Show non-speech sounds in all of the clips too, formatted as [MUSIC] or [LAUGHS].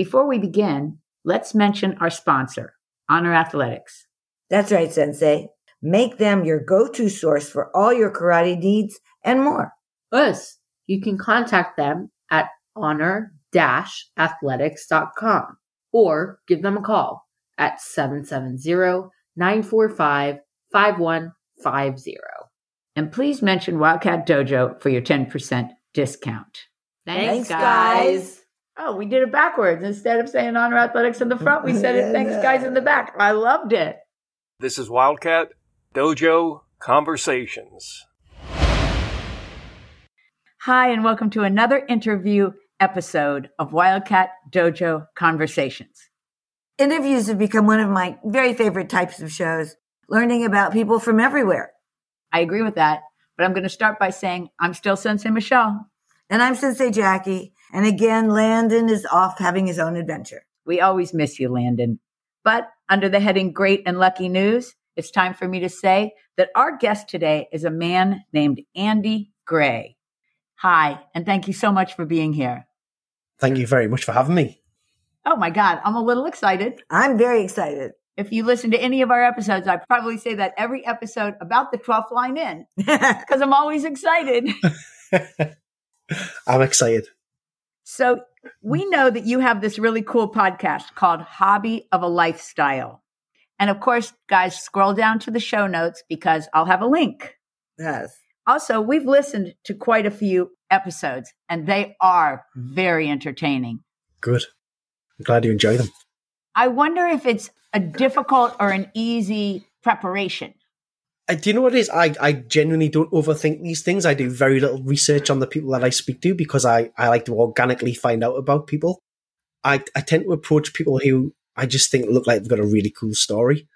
Before we begin, let's mention our sponsor, Honor Athletics. That's right, Sensei. Make them your go to source for all your karate needs and more. Us, you can contact them at honor athletics.com or give them a call at 770 945 5150. And please mention Wildcat Dojo for your 10% discount. Thanks, guys. Oh, we did it backwards. Instead of saying Honor Athletics in the front, we said it thanks, guys, in the back. I loved it. This is Wildcat Dojo Conversations. Hi, and welcome to another interview episode of Wildcat Dojo Conversations. Interviews have become one of my very favorite types of shows, learning about people from everywhere. I agree with that, but I'm going to start by saying I'm still Sensei Michelle. And I'm Sensei Jackie. And again, Landon is off having his own adventure. We always miss you, Landon. But under the heading Great and Lucky News, it's time for me to say that our guest today is a man named Andy Gray. Hi, and thank you so much for being here. Thank you very much for having me. Oh my God, I'm a little excited. I'm very excited. If you listen to any of our episodes, I probably say that every episode about the 12th line in [LAUGHS] because I'm always excited. [LAUGHS] I'm excited. So, we know that you have this really cool podcast called Hobby of a Lifestyle. And of course, guys, scroll down to the show notes because I'll have a link. Yes. Also, we've listened to quite a few episodes and they are mm-hmm. very entertaining. Good. I'm glad you enjoy them. I wonder if it's a difficult or an easy preparation. Do you know what it is? I, I genuinely don't overthink these things. I do very little research on the people that I speak to because I, I like to organically find out about people. I, I tend to approach people who I just think look like they've got a really cool story.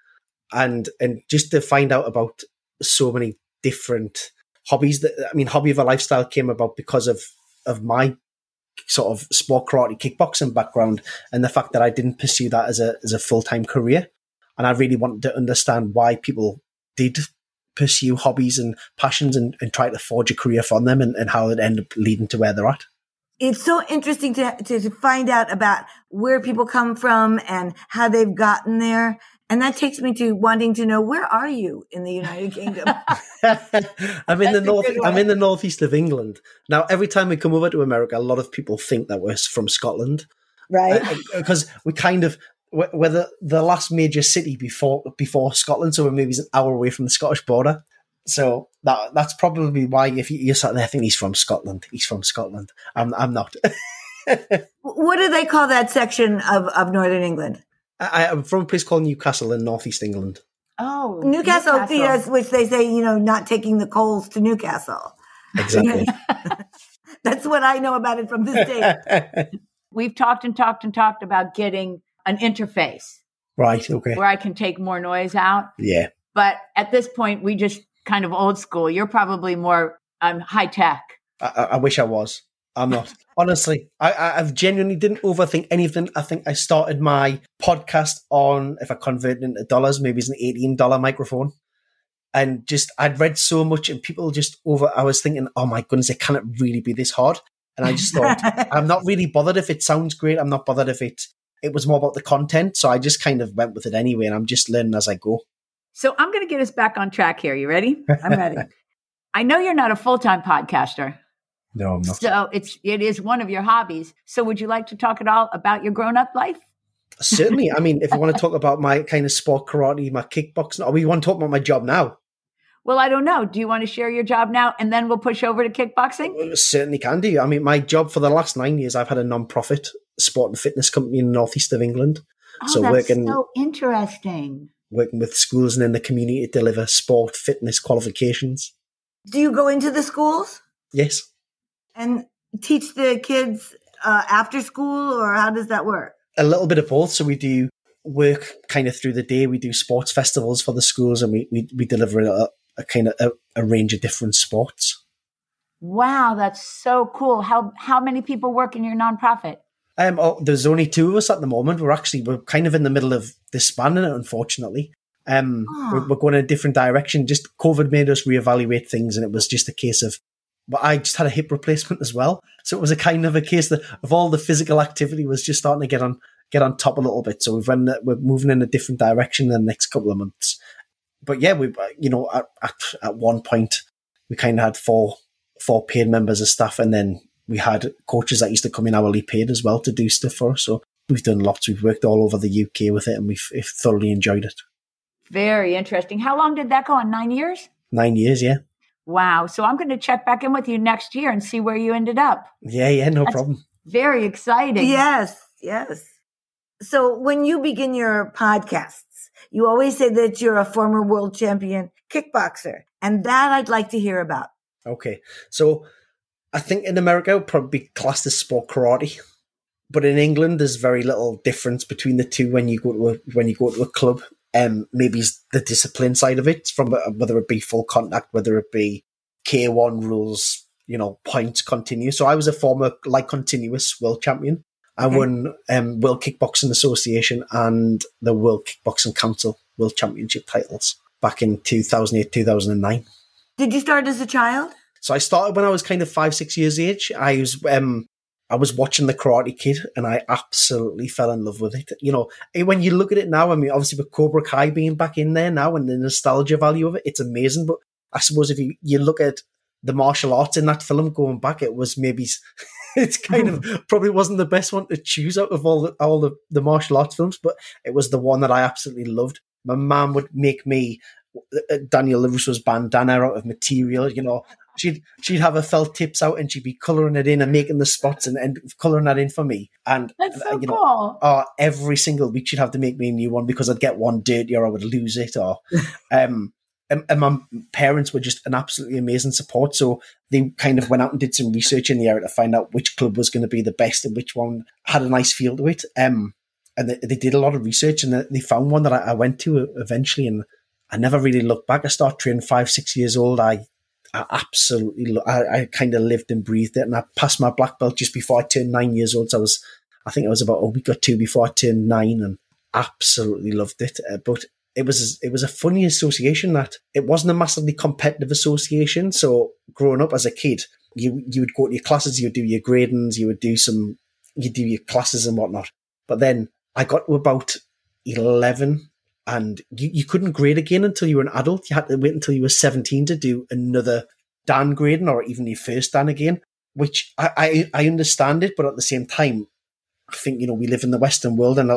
And and just to find out about so many different hobbies that I mean, hobby of a lifestyle came about because of of my sort of sport karate kickboxing background and the fact that I didn't pursue that as a as a full time career. And I really wanted to understand why people did pursue hobbies and passions and, and try to forge a career from them and, and how it end up leading to where they're at. It's so interesting to, to, to find out about where people come from and how they've gotten there. And that takes me to wanting to know where are you in the United Kingdom? [LAUGHS] [LAUGHS] I'm in That's the north. I'm in the northeast of England now. Every time we come over to America, a lot of people think that we're from Scotland right? Uh, uh, because we kind of we're we're the, the last major city before before Scotland, so we're maybe an hour away from the Scottish border. So that that's probably why if you, you're sitting there thinking he's from Scotland, he's from Scotland. I'm I'm not. [LAUGHS] what do they call that section of, of Northern England? I, I'm from a place called Newcastle in northeast England. Oh, Newcastle, yes, which they say, you know, not taking the coals to Newcastle. Exactly. [LAUGHS] That's what I know about it from this day. [LAUGHS] We've talked and talked and talked about getting an interface right. Okay. where I can take more noise out. Yeah. But at this point, we just kind of old school. You're probably more um, high tech. I, I wish I was. I'm not. [LAUGHS] Honestly, I, I I've genuinely didn't overthink anything. I think I started my podcast on, if I convert it into dollars, maybe it's an eighteen dollar microphone, and just I'd read so much, and people just over. I was thinking, oh my goodness, it cannot really be this hard. And I just thought, [LAUGHS] I'm not really bothered if it sounds great. I'm not bothered if it. It was more about the content, so I just kind of went with it anyway, and I'm just learning as I go. So I'm going to get us back on track here. You ready? I'm ready. [LAUGHS] I know you're not a full time podcaster, No, I'm not. so it's it is one of your hobbies. So would you like to talk at all about your grown up life? Certainly. I mean, if you want to [LAUGHS] talk about my kind of sport karate, my kickboxing, or we want to talk about my job now, Well, I don't know. Do you want to share your job now, and then we'll push over to kickboxing? Uh, certainly can do. I mean, my job for the last nine years, I've had a non-profit sport and fitness company in the northeast of England, Oh, So that's working- so interesting. working with schools and in the community to deliver sport fitness qualifications. Do you go into the schools Yes. and teach the kids uh, after school, or how does that work? a little bit of both. So we do work kind of through the day. We do sports festivals for the schools, and we we, we deliver a, a kind of a, a range of different sports. Wow, that's so cool. How how many people work in your nonprofit? Um, oh, there's only two of us at the moment. We're actually we're kind of in the middle of disbanding it, unfortunately. Um, Ah. we're, we're going in a different direction. Just COVID made us reevaluate things, and it was just a case of but I just had a hip replacement as well. So it was a kind of a case that of all the physical activity was just starting to get on get on top a little bit. So we've run, we're moving in a different direction in the next couple of months. But yeah, we you know at, at, at one point we kind of had four four paid members of staff, and then we had coaches that used to come in hourly paid as well to do stuff for us. So we've done lots. We've worked all over the UK with it, and we've, we've thoroughly enjoyed it. Very interesting. How long did that go on? Nine years? Nine years, yeah. Wow. So I'm going to check back in with you next year and see where you ended up. Yeah, yeah, no That's problem. Very exciting. Yes, yes. So when you begin your podcasts, you always say that you're a former world champion kickboxer. And that I'd like to hear about. Okay. So I think in America, it would probably be classed as sport karate. But in England, there's very little difference between the two when you go to a, when you go to a club. Um, maybe it's the discipline side of it, from uh, whether it be full contact, whether it be K1 rules, you know, points continue. So I was a former like continuous world champion. I won um, World Kickboxing Association and the World Kickboxing Council World Championship titles back in 2008, 2009. Did you start as a child? So I started when I was kind of five, six years age. I was um I was watching the Karate Kid and I absolutely fell in love with it. You know, eh, when you look at it now, I mean, obviously with Cobra Kai being back in there now and the nostalgia value of it, it's amazing. But I suppose if you, you look at the martial arts in that film going back, it was maybe [LAUGHS] it's kind of [LAUGHS] probably wasn't the best one to choose out of all the all the, the martial arts films, but it was the one that I absolutely loved. My mum would make me uh, Daniel LaRusso's bandana out of material, you know. She'd she'd have her felt tips out and she'd be colouring it in and making the spots and, and colouring that in for me. And That's so uh, you know, cool. oh, every single week she'd have to make me a new one because I'd get one dirty or I would lose it. Or, [LAUGHS] um, and, and my parents were just an absolutely amazing support. So they kind of went out and did some research in the area to find out which club was going to be the best and which one had a nice feel to it. Um, and they, they did a lot of research and they- they found one that I, I went to eventually, and I never really looked back. I started training five, six years old. I I absolutely, lo- I, I kind of lived and breathed it. And I passed my black belt just before I turned nine years old. So I was, I think it was about a week or two before I turned nine and absolutely loved it. Uh, but it was, it was a funny association that it wasn't a massively competitive association. So growing up as a kid, you, you would go to your classes, you would do your gradings, you would do some, you do your classes and whatnot. But then I got to about 11 and you, you couldn't grade again until you were an adult. You had to wait until you were 17 to do another Dan grading or even your first Dan again, which I, I, I understand it, but at the same time, I think, you know, we live in the Western world and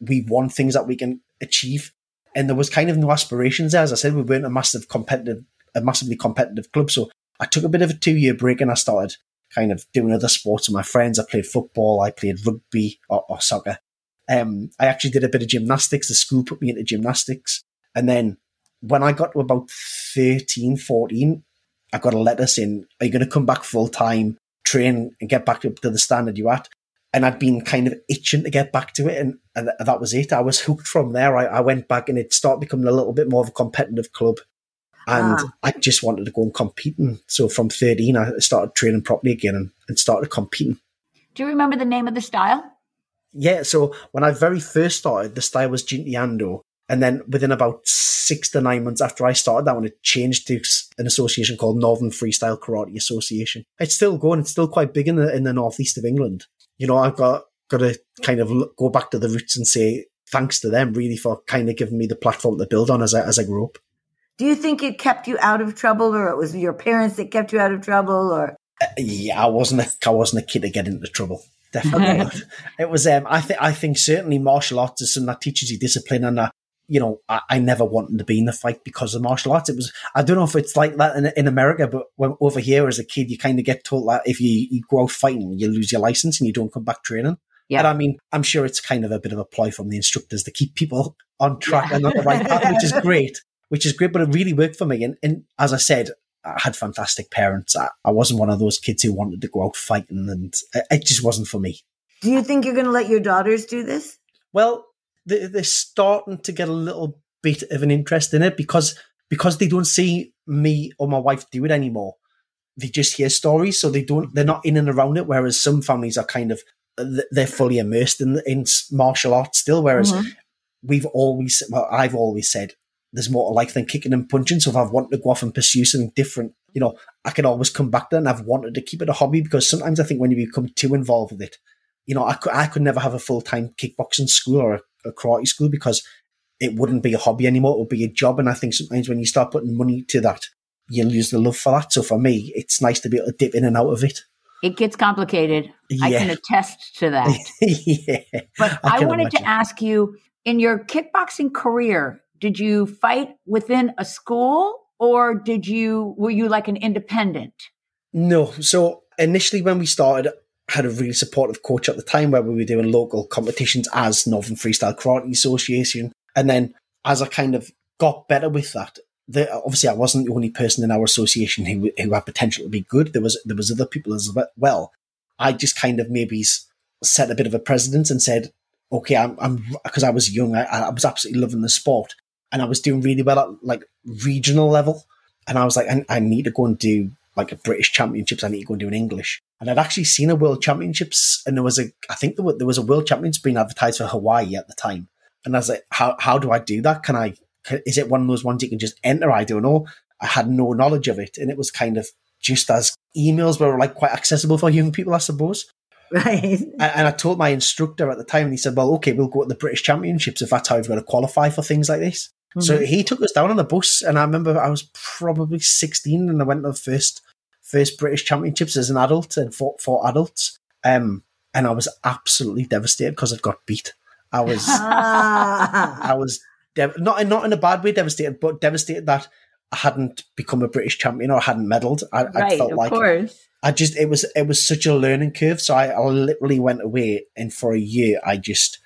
we want things that we can achieve. And there was kind of no aspirations there. As I said, we weren't a massive competitive, a massively competitive club. So I took a bit of a two year break and I started kind of doing other sports with my friends. I played football, I played rugby or, or soccer. Um, I actually did a bit of gymnastics. The school put me into gymnastics. And then when I got to about 13, 14, I got a letter saying, Are you going to come back full time, train, and get back up to the standard you're at? And I'd been kind of itching to get back to it. And, and that was it. I was hooked from there. I, I went back and it started becoming a little bit more of a competitive club. And Ah. I just wanted to go and compete. And so from 13, I started training properly again and, and started competing. Do you remember the name of the style? Yeah, so when I very first started, the style was Jintiando. And then within about six to nine months after I started that one, it changed to an association called Northern Freestyle Karate Association. It's still going. It's still quite big in the in the northeast of England. You know, I've got got to kind of look, go back to the roots and say thanks to them really for kind of giving me the platform to build on as I as I grew up. Do you think it kept you out of trouble or it was your parents that kept you out of trouble or Uh, yeah, I wasn't a, I wasn't a kid to get into trouble. Definitely not. It was. Um, I think. I think certainly martial arts is something that teaches you discipline, and uh, you know, I, I never wanted to be in the fight because of martial arts. It was. I don't know if it's like that in, in America, but when, over here as a kid, you kind of get told that if you, you go out fighting, you lose your license and you don't come back training. Yeah. And I mean, I'm sure it's kind of a bit of a ploy from the instructors to keep people on track Yeah. and on the right path, which is [LAUGHS] great. Which is great, but it really worked for me. And, and as I said, I had fantastic parents. I, I wasn't one of those kids who wanted to go out fighting, and it, it just wasn't for me. do you think you're going to let your daughters do this? Well, they, they're starting to get a little bit of an interest in it because because they don't see me or my wife do it anymore. They just hear stories, so they don't. They're not in and around it. Whereas some families are kind of they're fully immersed in in martial arts still. Whereas Mhm. we've always, well, I've always said there's more to life than kicking and punching. So if I've wanted to go off and pursue something different, you know, I can always come back to it and I've wanted to keep it a hobby because sometimes I think when you become too involved with it, you know, I could, I could never have a full time kickboxing school or a, a karate school because it wouldn't be a hobby anymore. It would be a job. And I think sometimes when you start putting money to that, you lose the love for that. So for me, it's nice to be able to dip in and out of it. It gets complicated. I can attest to that. [LAUGHS] yeah. But I I, wanted imagine. to ask you in your kickboxing career, did you fight within a school or did you were you like an independent? No. So initially, when we started, I had a really supportive coach at the time where we were doing local competitions as Northern Freestyle Karate Association. And then as I kind of got better with that, the, obviously I wasn't the only person in our association who, who had potential to be good. There was there was other people as well. I just kind of maybe set a bit of a precedent and said, okay, I'm because I was young, I, I was absolutely loving the sport, and I was doing really well at like regional level, and I was like, I, I need to go and do like a British Championships. I need to go and do an English. And I'd actually seen a World Championships, and there was a, I think there was, there was a World Championships being advertised for Hawaii at the time. And I was like, how how do I do that? Can I? Can, is it one of those ones you can just enter? I don't know. I had no knowledge of it, and it was kind of just as emails were like quite accessible for young people, I suppose. [LAUGHS] Right. And, I told my instructor at the time, and he said, "Well, okay, we'll go to the British Championships if that's how you've got to qualify for things like this." So he took us down on the bus, and I remember I was probably sixteen, and I went to the first first British Championships as an adult and fought for adults. Um, and I was absolutely devastated because I'd got beat. I was. [LAUGHS] I was dev- not not in a bad way devastated, but devastated that I hadn't become a British champion or hadn't medalled. I, I felt of like course. I just it was it was such a learning curve. So I, I literally went away and for a year I just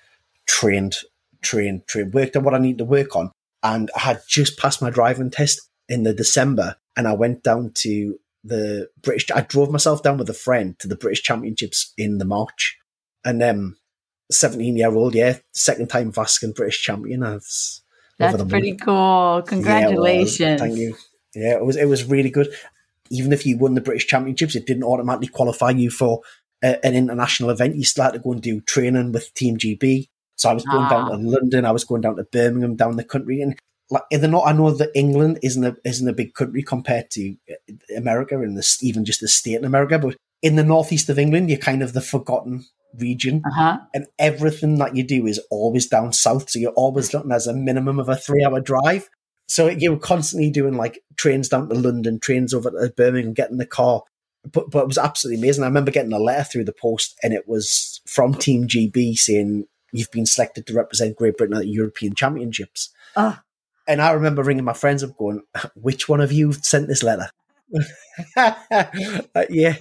trained, trained, trained, worked on what I needed to work on. And I had just passed my driving test in the December and I went down to the British I drove myself down with a friend to the British Championships in the March. And um seventeen year old, yeah, second time Vascan British champion. That's pretty cool. Yeah, it was. Congratulations. Thank you. Yeah, it was it was really good. Even if you won the British Championships, it didn't automatically qualify you for a, an international event. You still had to go and do training with Team GB. So I was going down Ah. to London. I was going down to Birmingham, down the country, and like in the not, I know that England isn't a isn't a big country compared to uh, America and this even just the state in America, but in the northeast of England, you're kind of the forgotten region Uh-huh. and everything that you do is always down south. So you're always looking as a minimum of a three hour drive. So you were constantly doing like trains down to London, trains over to Birmingham, getting the car. But, but it was absolutely amazing. I remember getting a letter through the post and it was from Team GB saying, You've been selected to represent Great Britain at the European Championships. Oh. And I remember ringing my friends up going, [LAUGHS] Which one of you sent this letter? [LAUGHS] Uh, yeah.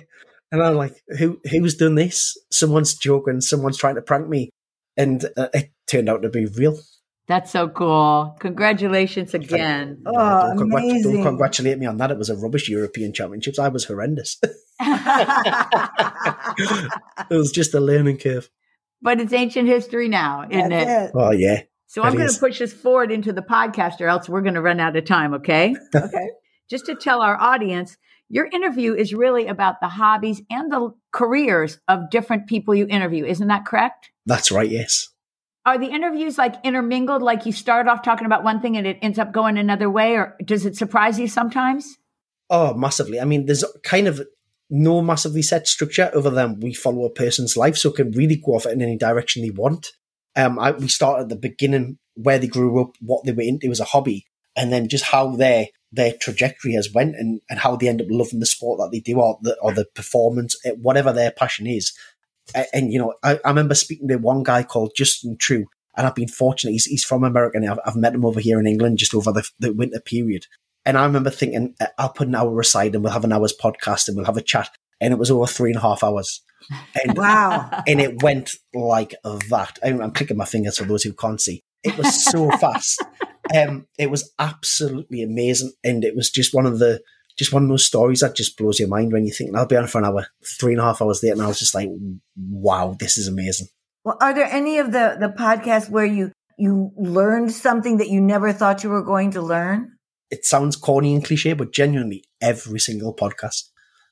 And I'm like, who who's done this? Someone's joking. Someone's trying to prank me, and uh, it turned out to be real. That's so cool. Congratulations again. Oh, don't, congrat- don't congratulate me on that. It was a rubbish European Championships. I was horrendous. [LAUGHS] it was just a learning curve. But it's ancient history now, isn't it? That's it. Oh yeah, So I'm going to push this forward into the podcast, or else we're going to run out of time. Okay. [LAUGHS] Okay. Just to tell our audience, your interview is really about the hobbies and the careers of different people you interview. Isn't that correct? that's right. Yes. Are the interviews like intermingled? Like you start off talking about one thing and it ends up going another way, or does it surprise you sometimes? Oh, massively. I mean, there's kind of no massively set structure other than we follow a person's life, so it can really go off in any direction they want. Um, I, we start at the beginning where they grew up, what they were into as a hobby, and then just how their their trajectory has went and, and how they end up loving the sport that they do or the or the performance, eh, whatever their passion is. A- And, you know, I, I remember speaking to one guy called Justin True, and I've been fortunate. He's, he's from America, and I've, I've met him over here in England just over the, the winter period. And I remember thinking, uh, I'll put an hour aside and we'll have an hour's podcast and we'll have a chat. And it was over three and a half hours. And, [LAUGHS] Wow. and it went like that. I'm, I'm clicking my fingers for those who can't see. It was so [LAUGHS] fast. Um, it was absolutely amazing. And it was just one of the, just one of those stories that just blows your mind when you think, I'll be on for an hour, three and a half hours later. And I was just like, wow, this is amazing. Well, are there any of the the podcasts where you you learned something that you never thought you were going to learn? It sounds corny and cliche, but genuinely every single podcast.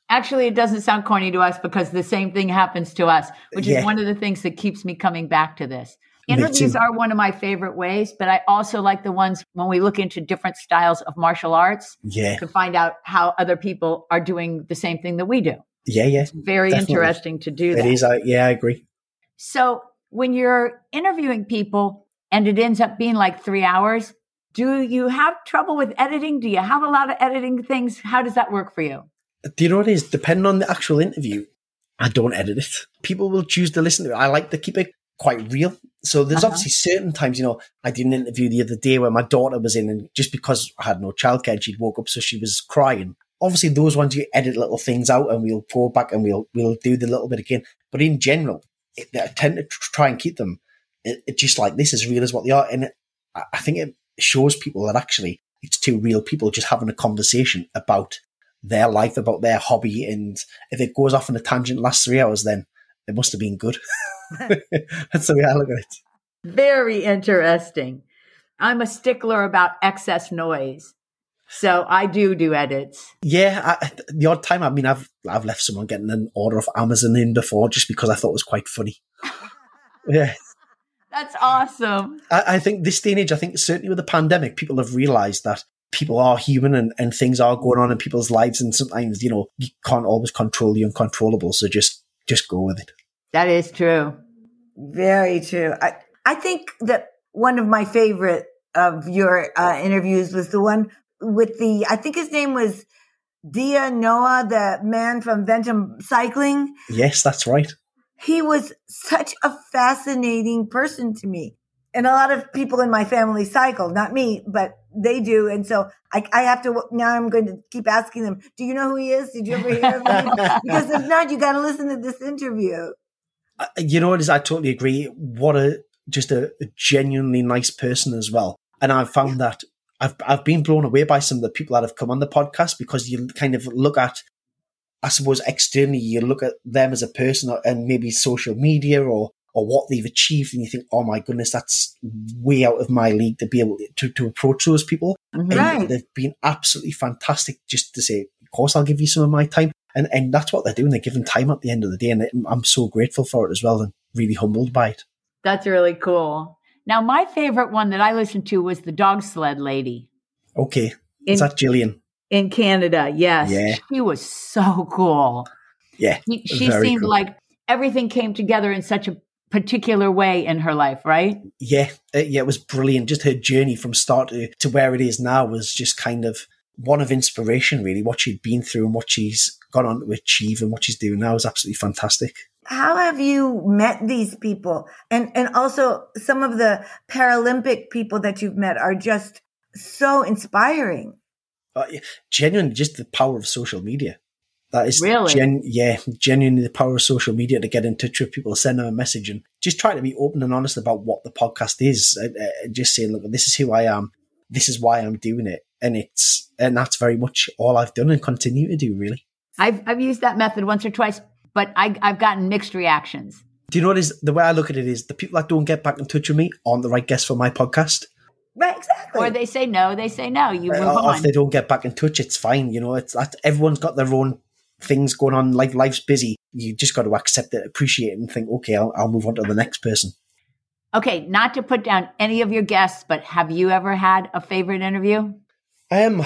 Actually, it doesn't sound corny to us because the same thing happens to us, which Yeah. is one of the things that keeps me coming back to this. Interviews are one of my favorite ways, but I also like the ones when we look into different styles of martial arts Yeah, to find out how other people are doing the same thing that we do. yeah, yeah. It's Very Definitely. interesting to do that. It is. I, yeah, I agree. So when you're interviewing people and it ends up being like three hours, do you have trouble with editing? Do you have a lot of editing things? How does that work for you? Do you know what it is? Depending on the actual interview, I don't edit it. People will choose to listen to it. I like to keep it quite real. So there's Uh-huh. obviously certain times, you know, I did an interview the other day where my daughter was in, and just because I had no childcare, and she'd woke up, so she was crying. Obviously, those ones you edit little things out, and we'll go back and we'll we'll do the little bit again. But in general, it, I tend to try and keep them it, it just like this as real as what they are, and I think it shows people that actually it's two real people just having a conversation about their life, about their hobby, and if it goes off on a tangent lasts three hours, then it must have been good. [LAUGHS] [LAUGHS] That's the way I look at it. Very interesting. I'm a stickler about excess noise. So I do do edits. Yeah, I, the odd time. I mean, I've I've left someone getting an order of Amazon in before just because I thought it was quite funny. [LAUGHS] yeah, That's awesome. I, I think this day and age, I think certainly with the pandemic, people have realised that people are human and, and things are going on in people's lives, and sometimes you know you can't always control the uncontrollable. So just just go with it. That is true. Very true. I, I think that one of my favorite of your uh, interviews was the one with the, I think his name was Dia Noah, the man from Ventum Cycling. Yes, that's right. He was such a fascinating person to me. And a lot of people in my family cycle, not me, but they do. And so I, I have to, now I'm going to keep asking them, do you know who he is? Did you ever hear of him? [LAUGHS] because if not, you got to listen to this interview. Uh, you know what is? I totally agree. What a just a, a genuinely nice person as well. And I've found that I've I've been blown away by some of the people that have come on the podcast because you kind of look at, I suppose, externally you look at them as a person and maybe social media or or what they've achieved, and you think, oh my goodness, that's way out of my league to be able to to approach those people. Mm-hmm. And Right. they've been absolutely fantastic just to say, of course, I'll give you some of my time. And, and that's what they're doing. They're giving time at the end of the day. And I'm so grateful for it as well and really humbled by it. That's really cool. Now, my favorite one that I listened to was the dog sled lady Okay. in, Is that Jillian? In Canada. Yes. Yeah. She was so cool. Yeah. She, she seemed cool. like everything came together in such a particular way in her life, right? Yeah. Uh, yeah, it was brilliant. Just her journey from start to, to where it is now was just kind of one of inspiration, really. What she'd been through and what she's gone on to achieve and what she's doing now is absolutely fantastic. how have you met these people and and also some of the paralympic people that you've met are just so inspiring Uh, yeah, genuinely, just the power of social media. That is Really? gen- yeah, genuinely the power of social media to get in touch with people, send them a message, and just try to be open and honest about what the podcast is. And, uh, and just saying, look, this is who I am. This is why I'm doing it, and it's and that's very much all I've done and continue to do. Really. I've, I've used that method once or twice, but I, I've gotten mixed reactions. Do you know what is the way I look at it is the people that don't get back in touch with me aren't the right guests for my podcast. Right exactly Or they say no, they say no. You move or if they don't get back in touch, it's fine. You know, it's that everyone's got their own things going on. Life, life's busy. You just got to accept it, appreciate it, and think, okay, I'll, I'll move on to the next person. Okay, not to put down any of your guests, but have you ever had a favorite interview? Um,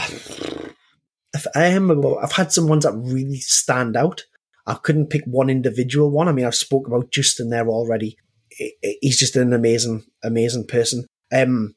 if I am, I've had some ones that really stand out. I couldn't pick one individual one. I mean, I've spoke about Justin there already. He's just an amazing, amazing person. Um,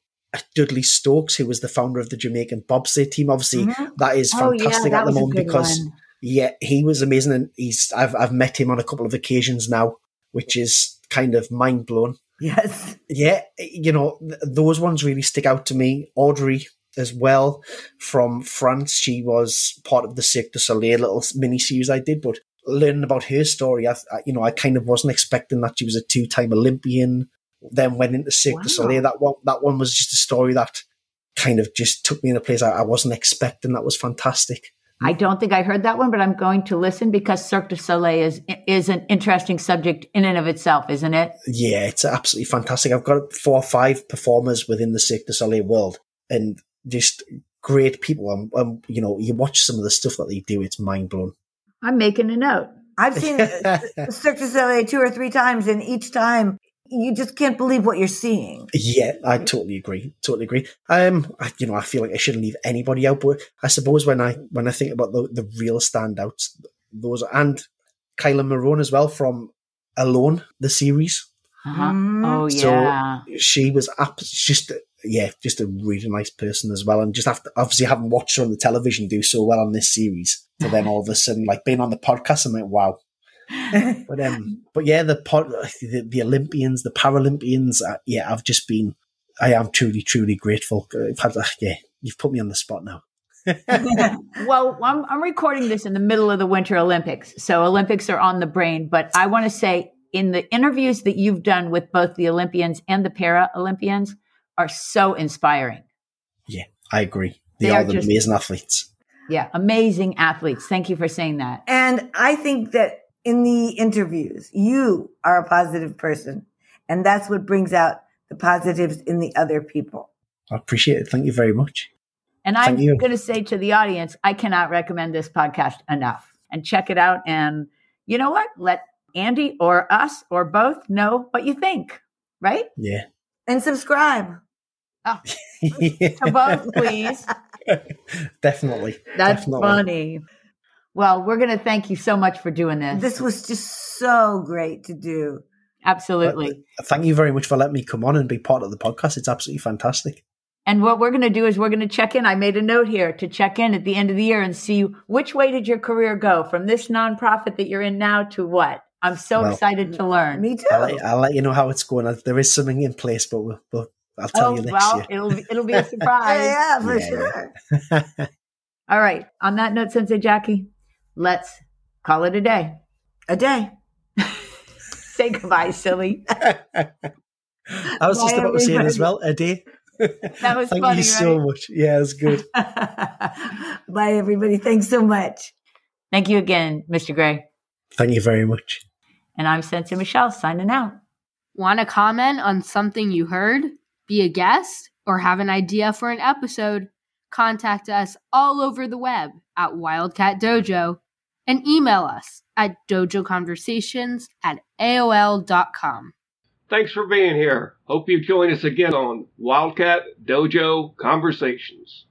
Dudley Stokes, who was the founder of the Jamaican bobsleigh team, obviously Mhm. that is Oh, yeah, fantastic at the moment because one. yeah, he was amazing, and he's I've I've met him on a couple of occasions now, which is kind of mind blowing. yes Yeah, you know th- those ones really stick out to me. Audrey as well from France, she was part of the Cirque du Soleil little mini series I did, but learning about her story, I, I you know I kind of wasn't expecting that she was a two time Olympian, then went into Cirque du Soleil. That one that one was just a story that kind of just took me in a place I, I wasn't expecting. That was fantastic. I don't think I heard that one, but I'm going to listen because Cirque du Soleil is is an interesting subject in and of itself, isn't it? Yeah, it's absolutely fantastic. I've got four or five performers within the Cirque du Soleil world and just great people. And, um, you know, you watch some of the stuff that they do, it's mind blowing. I'm making a note. i've seen [LAUGHS] Cirque du Soleil two or three times and each time you just can't believe what you're seeing. Yeah, I totally agree. Totally agree. Um, I, you know, I feel like I shouldn't leave anybody out, but I suppose when I when I think about the the real standouts, those and Kielyn Marrone as well from Alone, the series. Uh-huh. Mhm. Oh So- yeah. She was up, just yeah, just a really nice person as well, and just after obviously having watched her on the television do so well on this series, to then all of a sudden like being on the podcast, I'm like, wow. [LAUGHS] But um, but yeah, the pod, the, the Olympians, the Paralympians, uh, yeah, I've just been, I am truly, truly grateful. I've had, uh, yeah, you've put me on the spot now. [LAUGHS] [LAUGHS] Well, I'm, I'm recording this in the middle of the Winter Olympics. So Olympics are on the brain. But I want to say in the interviews that you've done with both the Olympians and the Para Olympians are so inspiring. Yeah, I agree. They, They are, are just- amazing athletes. Yeah. Amazing athletes. Thank you for saying that. And I think that in the interviews, you are a positive person. And that's what brings out the positives in the other people. I appreciate it. Thank you very much. And Thank I'm you. going to say to the audience, I cannot recommend this podcast enough. And check it out. And you know what? Let Andy or us or both know what you think, right? Yeah. And subscribe. Oh, [LAUGHS] To both, please. [LAUGHS] Definitely. That's Definitely. funny. Well, we're going to thank you so much for doing this. This was just so great to do. Absolutely. Uh, thank you very much for letting me come on and be part of the podcast. It's absolutely fantastic. And what we're going to do is we're going to check in. I made a note here to check in at the end of the year and see which way did your career go from this nonprofit that you're in now to what? I'm so Well, excited to learn. Me too. I'll let, I'll let you know how it's going. Uh, there is something in place, but we'll, we'll, I'll tell Oh, you next well, year. it'll be, it'll be a [LAUGHS] surprise. yeah, for Yeah, sure. [LAUGHS] All right. On that note, Sensei Jackie, let's call it a day. A day. [LAUGHS] Say goodbye, silly. [LAUGHS] I was just Bye, about to say it as well. A day. [LAUGHS] That was Thank funny, you so much. Yeah, it's good. Bye, everybody. Thanks so much. Thank you again, Mr. Gray. Thank you very much. And I'm Sensei Michelle signing out. Want to comment on something you heard, be a guest, or have an idea for an episode? Contact us all over the web at Wildcat Dojo and email us at dojoconversations at AOL.com. Thanks for being here. Hope you join us again on Wildcat Dojo Conversations.